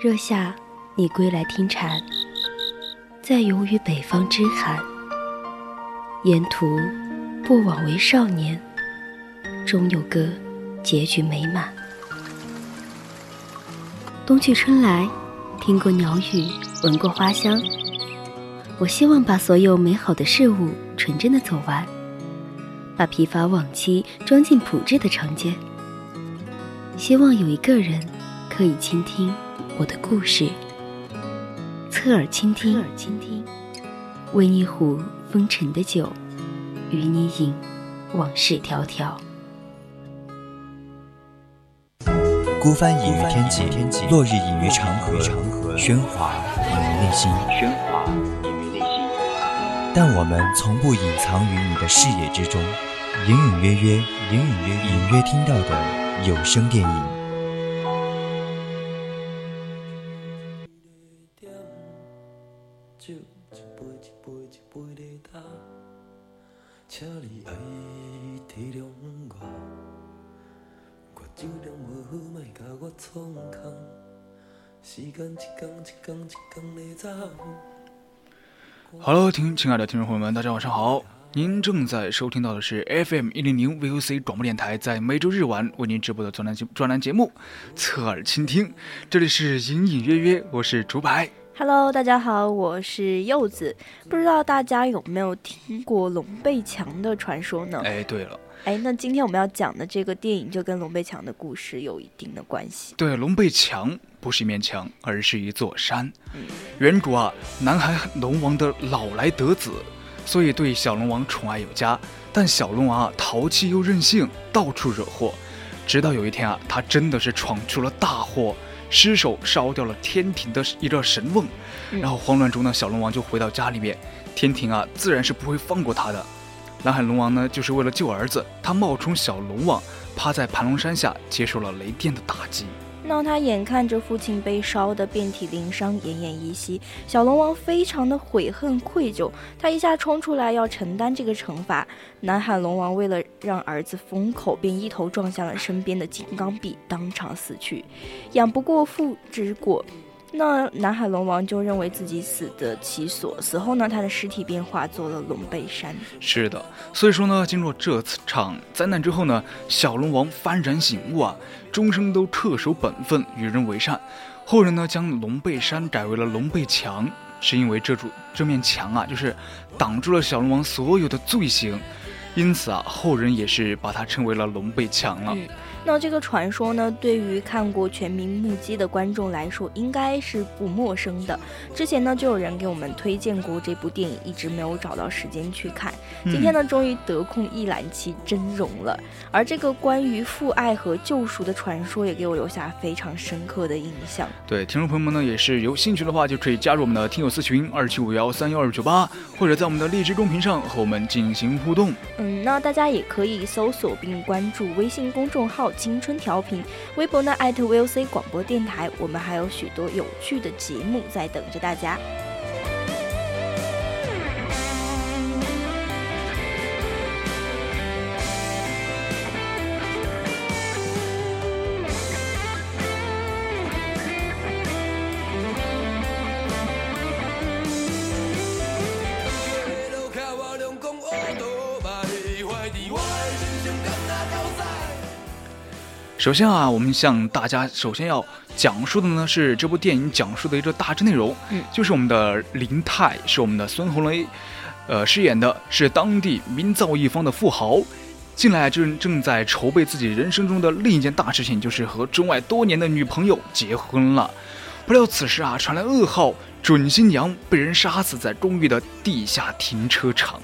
热夏，你归来听蝉，在游于北方之寒。沿途不枉为少年，终有个结局美满。冬去春来，听过鸟语，闻过花香。我希望把所有美好的事物纯真的走完，把疲乏往期装进朴质的长街。希望有一个人可以倾听。我的故事，侧耳倾听，侧耳倾听，温一壶风尘的酒，与你饮往事迢迢。孤帆隐于天际，落日隐于长河，喧哗隐于内心，喧哗隐于内心。但我们从不隐藏于你的视野之中，隐隐约约，隐隐约隐约听到的有声电影。Hello，听亲爱的听众朋友们，大家晚上好！您正在收听到的是 FM 一零零 VOC 广播电台，在每周日晚为您直播的专栏节专栏节目《侧耳倾听》，这里是隐隐约约，我是竹白。Hello，大家好，我是柚子。不知道大家有没有听过龙背墙的传说呢？哎，对了。哎，那今天我们要讲的这个电影就跟龙背墙的故事有一定的关系。对，龙背墙不是一面墙，而是一座山。原主啊，南海龙王的老来得子，所以对小龙王宠爱有加。但小龙王啊，淘气又任性，到处惹祸。直到有一天啊，他真的是闯出了大祸，失手烧掉了天庭的一个神瓮。然后慌乱中呢，小龙王就回到家里面，天庭啊，自然是不会放过他的。南海龙王呢，就是为了救儿子，他冒充小龙王，趴在盘龙山下接受了雷电的打击。那他眼看着父亲被烧得遍体鳞伤、奄奄一息，小龙王非常的悔恨愧疚，他一下冲出来要承担这个惩罚。南海龙王为了让儿子封口，便一头撞向了身边的金刚壁，当场死去。养不过父之过。那南海龙王就认为自己死得其所，死后呢，他的尸体便化作了龙背山。是的，所以说呢，经过这次场灾难之后呢，小龙王幡然醒悟啊，终生都恪守本分，与人为善。后人呢，将龙背山改为了龙背墙，是因为这柱这面墙啊，就是挡住了小龙王所有的罪行，因此啊，后人也是把它称为了龙背墙了。那这个传说呢，对于看过《全民目击》的观众来说，应该是不陌生的。之前呢，就有人给我们推荐过这部电影，一直没有找到时间去看。今天呢，终于得空一览其真容了。而这个关于父爱和救赎的传说，也给我留下非常深刻的印象。对，听众朋友们呢，也是有兴趣的话，就可以加入我们的听友私群二七五幺三幺二九八，或者在我们的荔枝公屏上和我们进行互动。嗯，那大家也可以搜索并关注微信公众号。青春调频，微博呢艾特 VOC 广播电台，我们还有许多有趣的节目在等着大家。首先啊，我们向大家首先要讲述的呢是这部电影讲述的一个大致内容，嗯，就是我们的林泰是我们的孙红雷，呃，饰演的是当地名噪一方的富豪，近来正正在筹备自己人生中的另一件大事情，就是和钟爱多年的女朋友结婚了。不料此时啊，传来噩耗，准新娘被人杀死在公寓的地下停车场。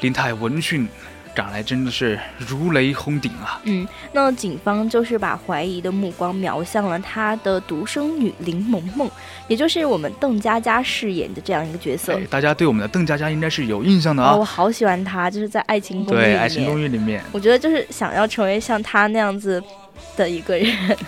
林泰闻讯。赶来真的是如雷轰顶啊！嗯，那警方就是把怀疑的目光瞄向了他的独生女林萌萌，也就是我们邓家佳饰演的这样一个角色。大家对我们的邓家佳应该是有印象的啊！我好喜欢她，就是在《爱情公寓》对《爱情公寓》里面，我觉得就是想要成为像她那样子。的一个人，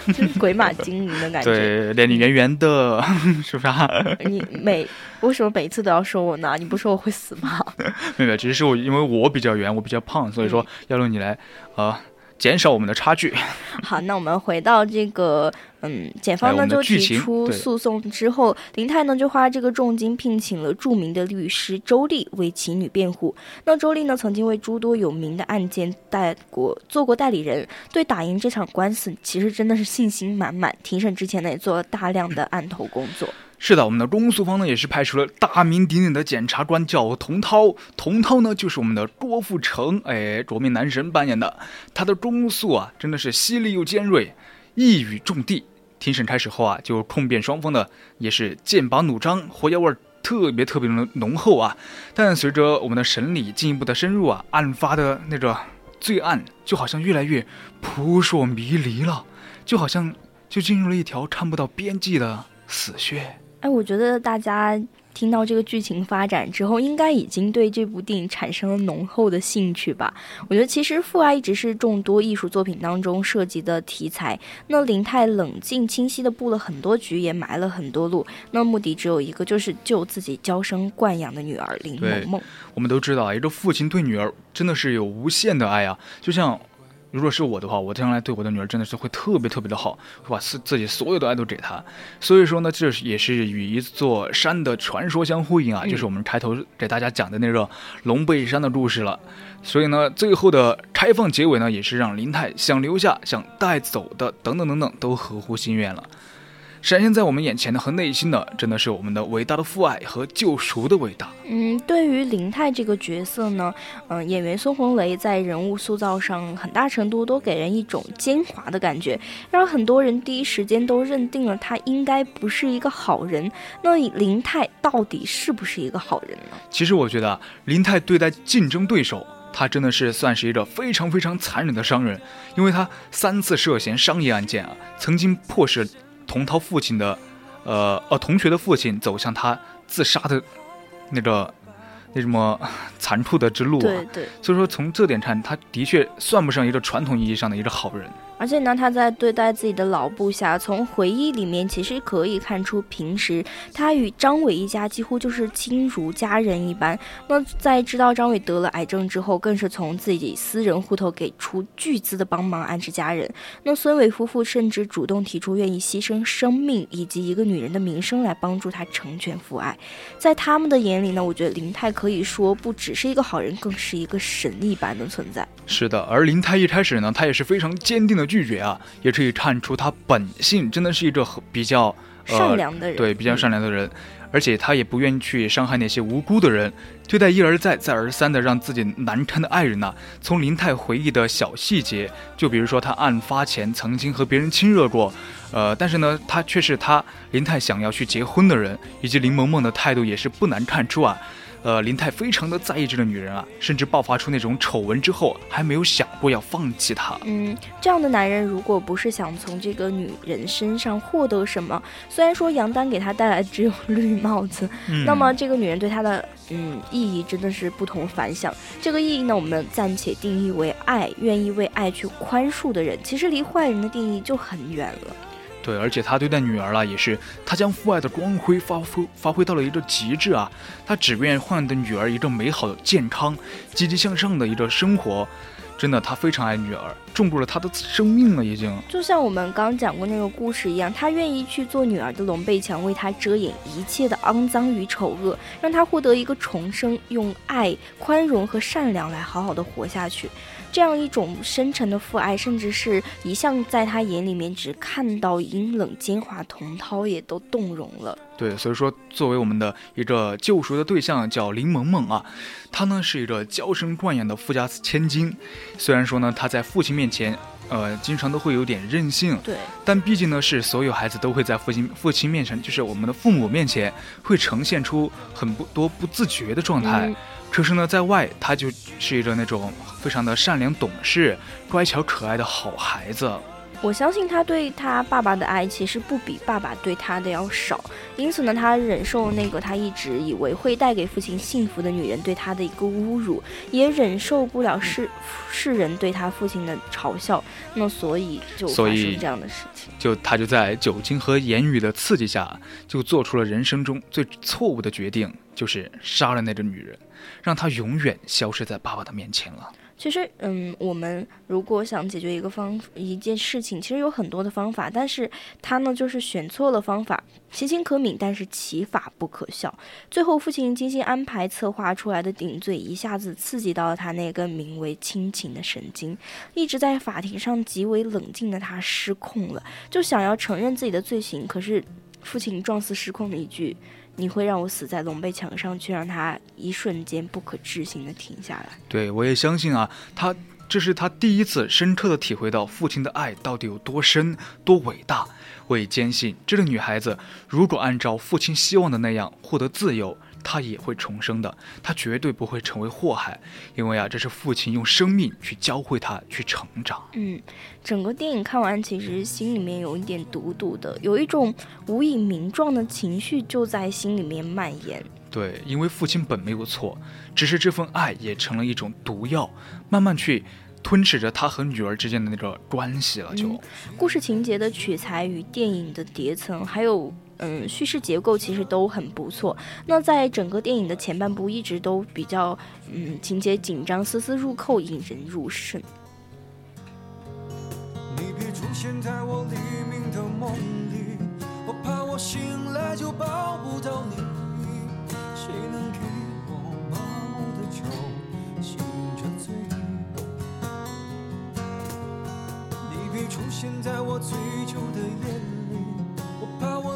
就是鬼马精灵的感觉。对，脸圆圆的，是不是？啊你每为什么每次都要说我呢？你不说我会死吗？没有，只是我因为我比较圆，我比较胖，所以说要用你来，呃，减少我们的差距。好，那我们回到这个，嗯，检方呢就提出诉讼之后，林泰呢就花这个重金聘请了著名的律师周丽为其女辩护。那周丽呢曾经为诸多有名的案件代过做过代理人，对打赢这场官司其实真的是信心满满。庭审之前呢也做了大量的案头工作。是的，我们的公诉方呢也是派出了大名鼎鼎的检察官，叫童涛。童涛呢就是我们的郭富城，哎，夺命男神扮演的。他的公诉啊真的是犀利又尖锐，一语中的。庭审开始后啊，就控辩双方的也是剑拔弩张，火药味儿特别特别的浓厚啊。但随着我们的审理进一步的深入啊，案发的那个罪案就好像越来越扑朔迷离了，就好像就进入了一条看不到边际的死穴。哎，我觉得大家听到这个剧情发展之后，应该已经对这部电影产生了浓厚的兴趣吧？我觉得其实父爱一直是众多艺术作品当中涉及的题材。那林泰冷静清晰的布了很多局，也埋了很多路。那目的只有一个，就是救自己娇生惯养的女儿林萌萌。我们都知道啊，一个父亲对女儿真的是有无限的爱啊，就像。如果是我的话，我将来对我的女儿真的是会特别特别的好，会把自自己所有的爱都给她。所以说呢，这也是与一座山的传说相呼应啊，就是我们开头给大家讲的那个龙背山的故事了。所以呢，最后的开放结尾呢，也是让林泰想留下、想带走的等等等等都合乎心愿了。闪现在我们眼前的和内心的，真的是我们的伟大的父爱和救赎的伟大。嗯，对于林泰这个角色呢，嗯，演员孙红雷在人物塑造上很大程度都给人一种奸猾的感觉，让很多人第一时间都认定了他应该不是一个好人。那林泰到底是不是一个好人呢？其实我觉得林泰对待竞争对手，他真的是算是一个非常非常残忍的商人，因为他三次涉嫌商业案件啊，曾经迫使。童涛父亲的，呃呃，同学的父亲走向他自杀的，那个，那什么残酷的之路啊。对对。所以说，从这点看，他的确算不上一个传统意义上的一个好人。而且呢，他在对待自己的老部下，从回忆里面其实可以看出，平时他与张伟一家几乎就是亲如家人一般。那在知道张伟得了癌症之后，更是从自己私人户头给出巨资的帮忙安置家人。那孙伟夫妇甚至主动提出愿意牺牲生命以及一个女人的名声来帮助他成全父爱。在他们的眼里呢，我觉得林泰可以说不只是一个好人，更是一个神一般的存在。是的，而林泰一开始呢，他也是非常坚定的。拒绝啊，也可以看出他本性真的是一个比较善良的人，对，比较善良的人，而且他也不愿意去伤害那些无辜的人，对待一而再、再而三的让自己难堪的爱人呐。从林泰回忆的小细节，就比如说他案发前曾经和别人亲热过，呃，但是呢，他却是他林泰想要去结婚的人，以及林萌萌的态度也是不难看出啊。呃，林泰非常的在意这个女人啊，甚至爆发出那种丑闻之后，还没有想过要放弃她。嗯，这样的男人如果不是想从这个女人身上获得什么，虽然说杨丹给他带来只有绿帽子，那么这个女人对他的嗯意义真的是不同凡响。这个意义呢，我们暂且定义为爱，愿意为爱去宽恕的人，其实离坏人的定义就很远了。对，而且他对待女儿了，也是他将父爱的光辉发挥发挥到了一个极致啊！他只愿换得女儿一个美好的、健康、积极向上的一个生活。真的，他非常爱女儿，重入了他的生命了，已经。就像我们刚讲过那个故事一样，他愿意去做女儿的龙背墙，为她遮掩一切的肮脏与丑恶，让她获得一个重生，用爱、宽容和善良来好好的活下去。这样一种深沉的父爱，甚至是一向在他眼里面只看到阴冷奸猾，童涛也都动容了。对，所以说作为我们的一个救赎的对象，叫林萌萌啊，她呢是一个娇生惯养的富家千金。虽然说呢，她在父亲面前，呃，经常都会有点任性。对。但毕竟呢，是所有孩子都会在父亲父亲面前，就是我们的父母面前，会呈现出很不多不自觉的状态。可是呢，在外，他就是一个那种非常的善良、懂事、乖巧、可爱的好孩子。我相信他对他爸爸的爱其实不比爸爸对他的要少，因此呢，他忍受那个他一直以为会带给父亲幸福的女人对他的一个侮辱，也忍受不了世世人对他父亲的嘲笑，那所以就发生这样的事情。就他就在酒精和言语的刺激下，就做出了人生中最错误的决定，就是杀了那个女人，让她永远消失在爸爸的面前了。其实，嗯，我们如果想解决一个方一件事情，其实有很多的方法，但是他呢就是选错了方法。其情可悯，但是其法不可笑。最后，父亲精心安排策划出来的顶罪，一下子刺激到了他那根名为亲情的神经。一直在法庭上极为冷静的他失控了，就想要承认自己的罪行。可是，父亲状似失控的一句。你会让我死在龙背墙上，却让他一瞬间不可置信的停下来。对，我也相信啊，他这是他第一次深刻的体会到父亲的爱到底有多深、多伟大。我也坚信，这个女孩子如果按照父亲希望的那样获得自由。他也会重生的，他绝对不会成为祸害，因为啊，这是父亲用生命去教会他去成长。嗯，整个电影看完，其实心里面有一点堵堵的，有一种无以名状的情绪就在心里面蔓延。对，因为父亲本没有错，只是这份爱也成了一种毒药，慢慢去吞噬着他和女儿之间的那个关系了。就故事情节的取材与电影的叠层，还有。嗯，叙事结构其实都很不错。那在整个电影的前半部，一直都比较嗯情节紧张，丝丝入扣，引人入胜。你别出现在我黎明的梦里，我怕我醒来就抱不到你。谁能给我麻木的酒，醒着醉？你别出现在我醉酒的夜里，我怕我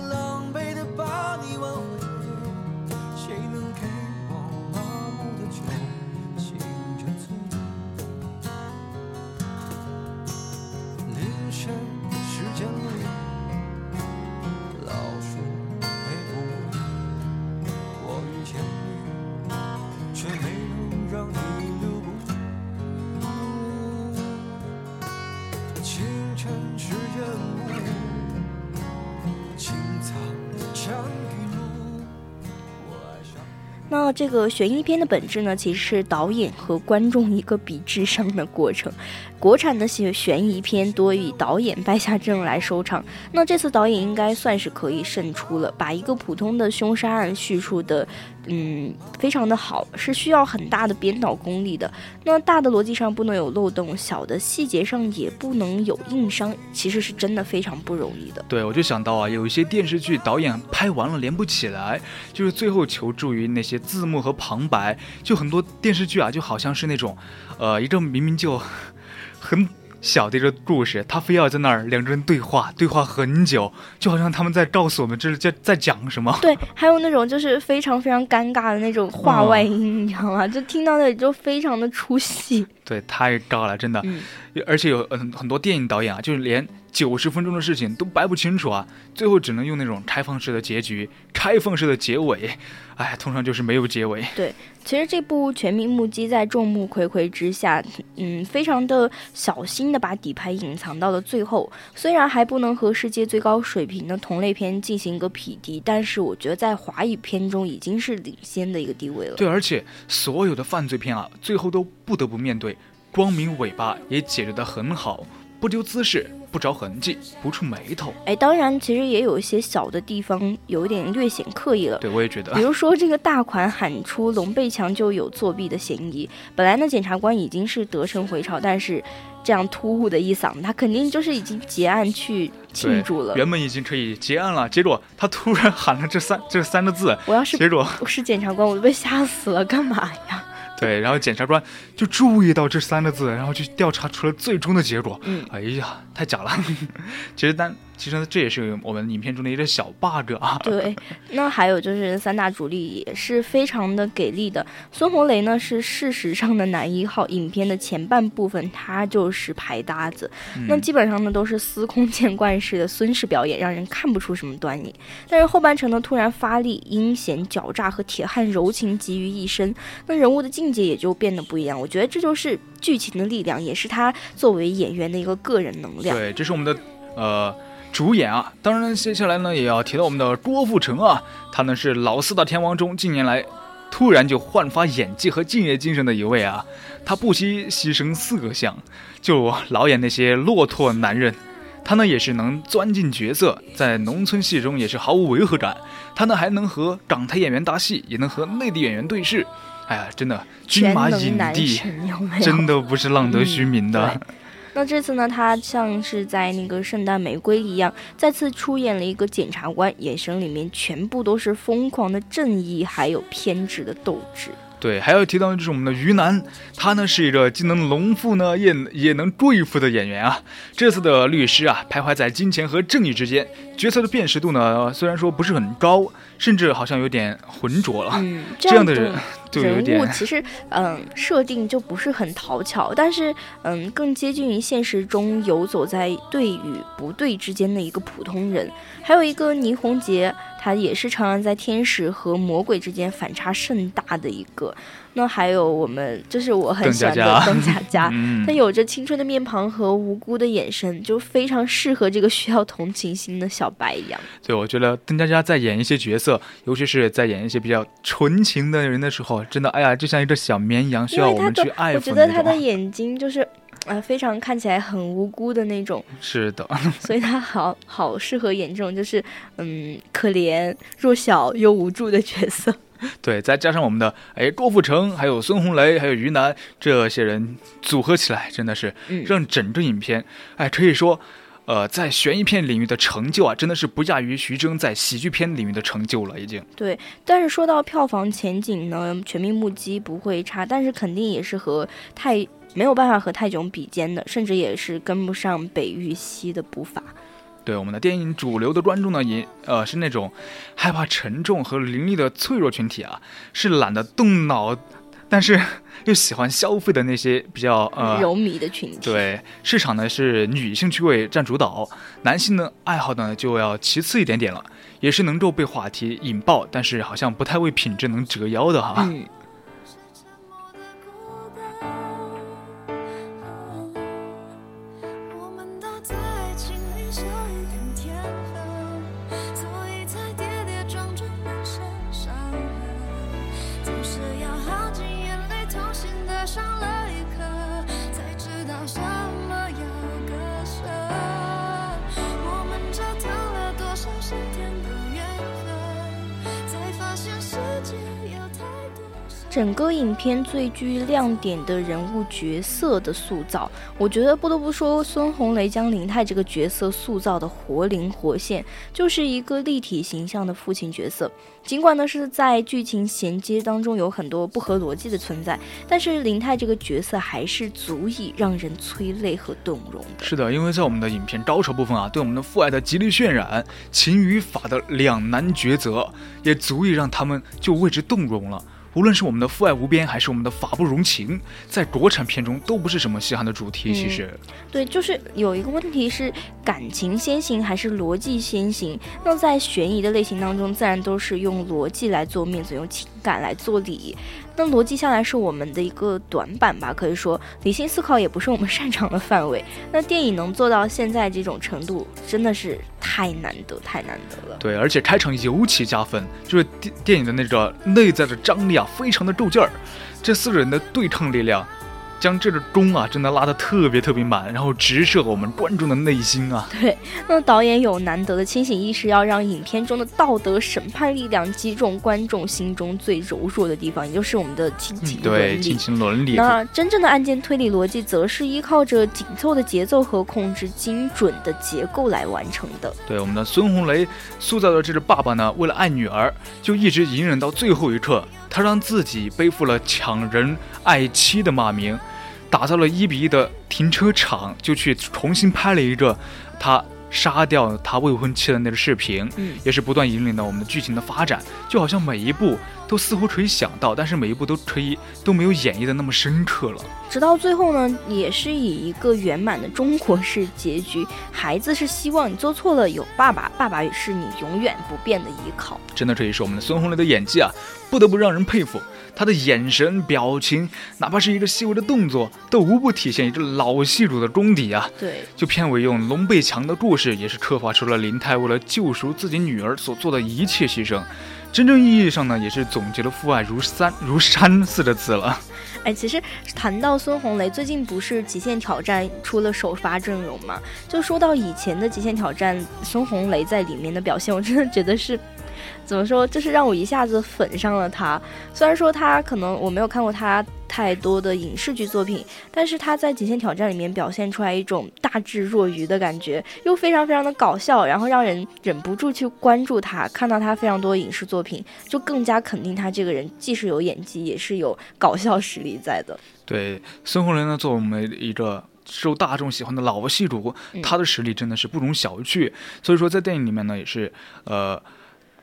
这个悬疑片的本质呢，其实是导演和观众一个比智商的过程。国产的悬悬疑片多以导演败下阵来收场，那这次导演应该算是可以胜出了，把一个普通的凶杀案叙述的。嗯，非常的好，是需要很大的编导功力的。那大的逻辑上不能有漏洞，小的细节上也不能有硬伤，其实是真的非常不容易的。对，我就想到啊，有一些电视剧导演拍完了连不起来，就是最后求助于那些自字幕和旁白。就很多电视剧啊，就好像是那种，呃，一个明明就很。小的一个故事，他非要在那儿两个人对话，对话很久，就好像他们在告诉我们这是在在讲什么。对，还有那种就是非常非常尴尬的那种话外音，你知道吗？就听到那里就非常的出戏。对，太尬了，真的。嗯。而且有很很多电影导演啊，就是连九十分钟的事情都掰不清楚啊，最后只能用那种开放式的结局、开放式的结尾。哎，通常就是没有结尾。对。其实这部《全民目击》在众目睽睽之下，嗯，非常的小心的把底牌隐藏到了最后。虽然还不能和世界最高水平的同类片进行一个匹敌，但是我觉得在华语片中已经是领先的一个地位了。对，而且所有的犯罪片啊，最后都不得不面对光明尾巴，也解决得很好，不丢姿势。不着痕迹，不触眉头。哎，当然，其实也有一些小的地方有一点略显刻意了。对，我也觉得。比如说，这个大款喊出龙背墙就有作弊的嫌疑。本来呢，检察官已经是得胜回朝，但是这样突兀的一嗓子，他肯定就是已经结案去庆祝了。原本已经可以结案了，结果他突然喊了这三这三个字。我要是结果我是检察官，我都被吓死了，干嘛呀？对，然后检察官就注意到这三个字，然后就调查出了最终的结果。嗯，哎呀，太假了。其实单。其实这也是我们影片中的一个小 bug 啊。对，那还有就是三大主力也是非常的给力的。孙红雷呢是事实上的男一号，影片的前半部分他就是排搭子，那基本上呢都是司空见惯式的孙氏表演，让人看不出什么端倪。但是后半程呢突然发力，阴险狡诈和铁汉柔情集于一身，那人物的境界也就变得不一样。我觉得这就是剧情的力量，也是他作为演员的一个个人能量。对，这是我们的呃。主演啊，当然接下来呢也要提到我们的郭富城啊，他呢是老四大天王中近年来突然就焕发演技和敬业精神的一位啊，他不惜牺牲色相，就老演那些骆驼男人，他呢也是能钻进角色，在农村戏中也是毫无违和感，他呢还能和港台演员搭戏，也能和内地演员对视。哎呀，真的军马影帝，真的不是浪得虚名的。那这次呢，他像是在那个《圣诞玫瑰》一样，再次出演了一个检察官，眼神里面全部都是疯狂的正义，还有偏执的斗志。对，还要提到就是我们的于南，他呢是一个既能隆腹呢，也也能贵妇的演员啊。这次的律师啊，徘徊在金钱和正义之间，角色的辨识度呢，虽然说不是很高，甚至好像有点浑浊了。嗯，这样的人。人物其实，嗯，设定就不是很讨巧，但是，嗯，更接近于现实中游走在对与不对之间的一个普通人。还有一个倪虹洁，她也是常常在天使和魔鬼之间反差甚大的一个。那还有我们，就是我很喜欢的邓家 佳，她有着青春的面庞和无辜的眼神，就非常适合这个需要同情心的小白一样。对，我觉得邓家佳在演一些角色，尤其是在演一些比较纯情的人的时候，真的，哎呀，就像一个小绵羊，需要我们去爱护。我觉得他的眼睛就是，呃，非常看起来很无辜的那种。是的。所以他好好适合演这种就是，嗯，可怜、弱小又无助的角色。对，再加上我们的哎郭富城，还有孙红雷，还有于南这些人组合起来，真的是让整个影片哎可以说，呃，在悬疑片领域的成就啊，真的是不亚于徐峥在喜剧片领域的成就了，已经。对，但是说到票房前景呢，《全民目击》不会差，但是肯定也是和泰没有办法和泰囧比肩的，甚至也是跟不上北玉溪的步伐。对我们的电影主流的观众呢，也呃是那种害怕沉重和凌厉的脆弱群体啊，是懒得动脑，但是又喜欢消费的那些比较呃柔迷的群体。对市场呢是女性趣味占主导，男性的爱好呢就要其次一点点了，也是能够被话题引爆，但是好像不太为品质能折腰的哈。上了整个影片最具亮点的人物角色的塑造，我觉得不得不说孙红雷将林泰这个角色塑造的活灵活现，就是一个立体形象的父亲角色。尽管呢是在剧情衔接当中有很多不合逻辑的存在，但是林泰这个角色还是足以让人催泪和动容的。是的，因为在我们的影片高潮部分啊，对我们的父爱的极力渲染，情与法的两难抉择，也足以让他们就为之动容了。无论是我们的父爱无边，还是我们的法不容情，在国产片中都不是什么稀罕的主题。其实，对，就是有一个问题是感情先行还是逻辑先行？那在悬疑的类型当中，自然都是用逻辑来做面子，用情敢来做理。那逻辑向来是我们的一个短板吧，可以说理性思考也不是我们 擅长的范围。那电影能做到现在这种程度，真的是太难得，太难得了。对，而且开场尤其加分，就是电电影的那个内在的张力啊，非常的够劲儿。这四个人的对抗力量。将这个弓啊，真的拉得特别特别满，然后直射我们观众的内心啊。对，那导演有难得的清醒意识，要让影片中的道德审判力量击中观众心中最柔弱的地方，也就是我们的亲情伦理。亲情伦理。那真正的案件推理逻辑，则是依靠着紧凑的节奏和控制精准的结构来完成的。对，我们的孙红雷塑造的这个爸爸呢，为了爱女儿，就一直隐忍到最后一刻，他让自己背负了抢人爱妻的骂名。打造了一比一的停车场，就去重新拍了一个他杀掉他未婚妻的那个视频，嗯，也是不断引领了我们的剧情的发展，就好像每一步都似乎可以想到，但是每一步都可以都没有演绎的那么深刻了。直到最后呢，也是以一个圆满的中国式结局，孩子是希望你做错了有爸爸，爸爸是你永远不变的依靠。真的这也是，我们的孙红雷的演技啊，不得不让人佩服。他的眼神、表情，哪怕是一个细微的动作，都无不体现一个老戏骨的功底啊！对，就片尾用龙背墙的故事，也是刻画出了林泰为了救赎自己女儿所做的一切牺牲。真正意义上呢，也是总结了“父爱如山如山”四个字了。哎，其实谈到孙红雷，最近不是《极限挑战》出了首发阵容嘛？就说到以前的《极限挑战》，孙红雷在里面的表现，我真的觉得是。怎么说，就是让我一下子粉上了他。虽然说他可能我没有看过他太多的影视剧作品，但是他在《极限挑战》里面表现出来一种大智若愚的感觉，又非常非常的搞笑，然后让人忍不住去关注他。看到他非常多影视作品，就更加肯定他这个人既是有演技，也是有搞笑实力在的。对，孙红雷呢，作为我们一个。受大众喜欢的老戏骨，他的实力真的是不容小觑。所以说，在电影里面呢，也是，呃，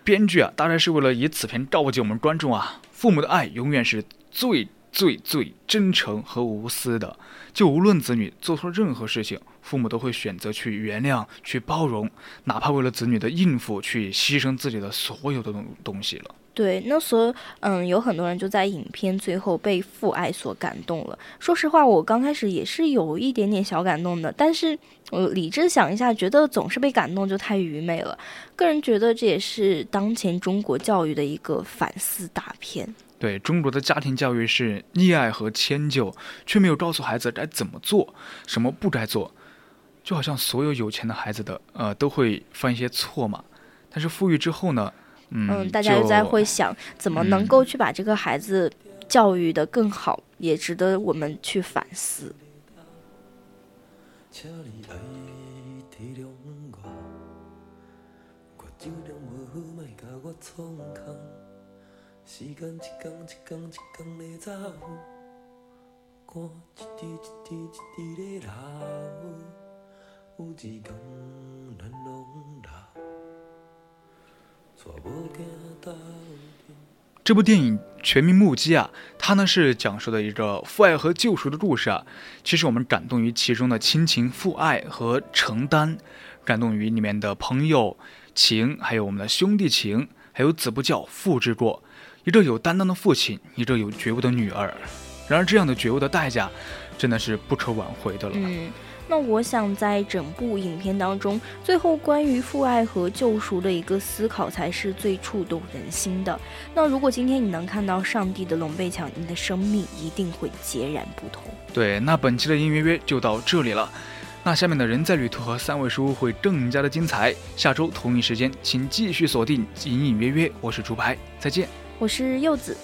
编剧啊，当然是为了以此片告诫我们观众啊。父母的爱永远是最最最真诚和无私的，就无论子女做错任何事情，父母都会选择去原谅、去包容，哪怕为了子女的应付，去牺牲自己的所有的东东西了。对，那所嗯，有很多人就在影片最后被父爱所感动了。说实话，我刚开始也是有一点点小感动的，但是我理智想一下，觉得总是被感动就太愚昧了。个人觉得这也是当前中国教育的一个反思大片。对，中国的家庭教育是溺爱和迁就，却没有告诉孩子该怎么做，什么不该做。就好像所有有钱的孩子的呃都会犯一些错嘛，但是富裕之后呢？嗯，大家又在会想怎么能够去把这个孩子教育的更好，也值得我们去反思。这部电影《全民目击》啊，它呢是讲述的一个父爱和救赎的故事啊。其实我们感动于其中的亲情、父爱和承担，感动于里面的朋友情，还有我们的兄弟情，还有子不教父之过，一个有担当的父亲，一个有觉悟的女儿。然而这样的觉悟的代价，真的是不可挽回的了。嗯那我想在整部影片当中，最后关于父爱和救赎的一个思考才是最触动人心的。那如果今天你能看到上帝的龙背墙，你的生命一定会截然不同。对，那本期的音乐约就到这里了。那下面的人在旅途和三位书会更加的精彩。下周同一时间，请继续锁定隐隐约约。我是竹排，再见。我是柚子。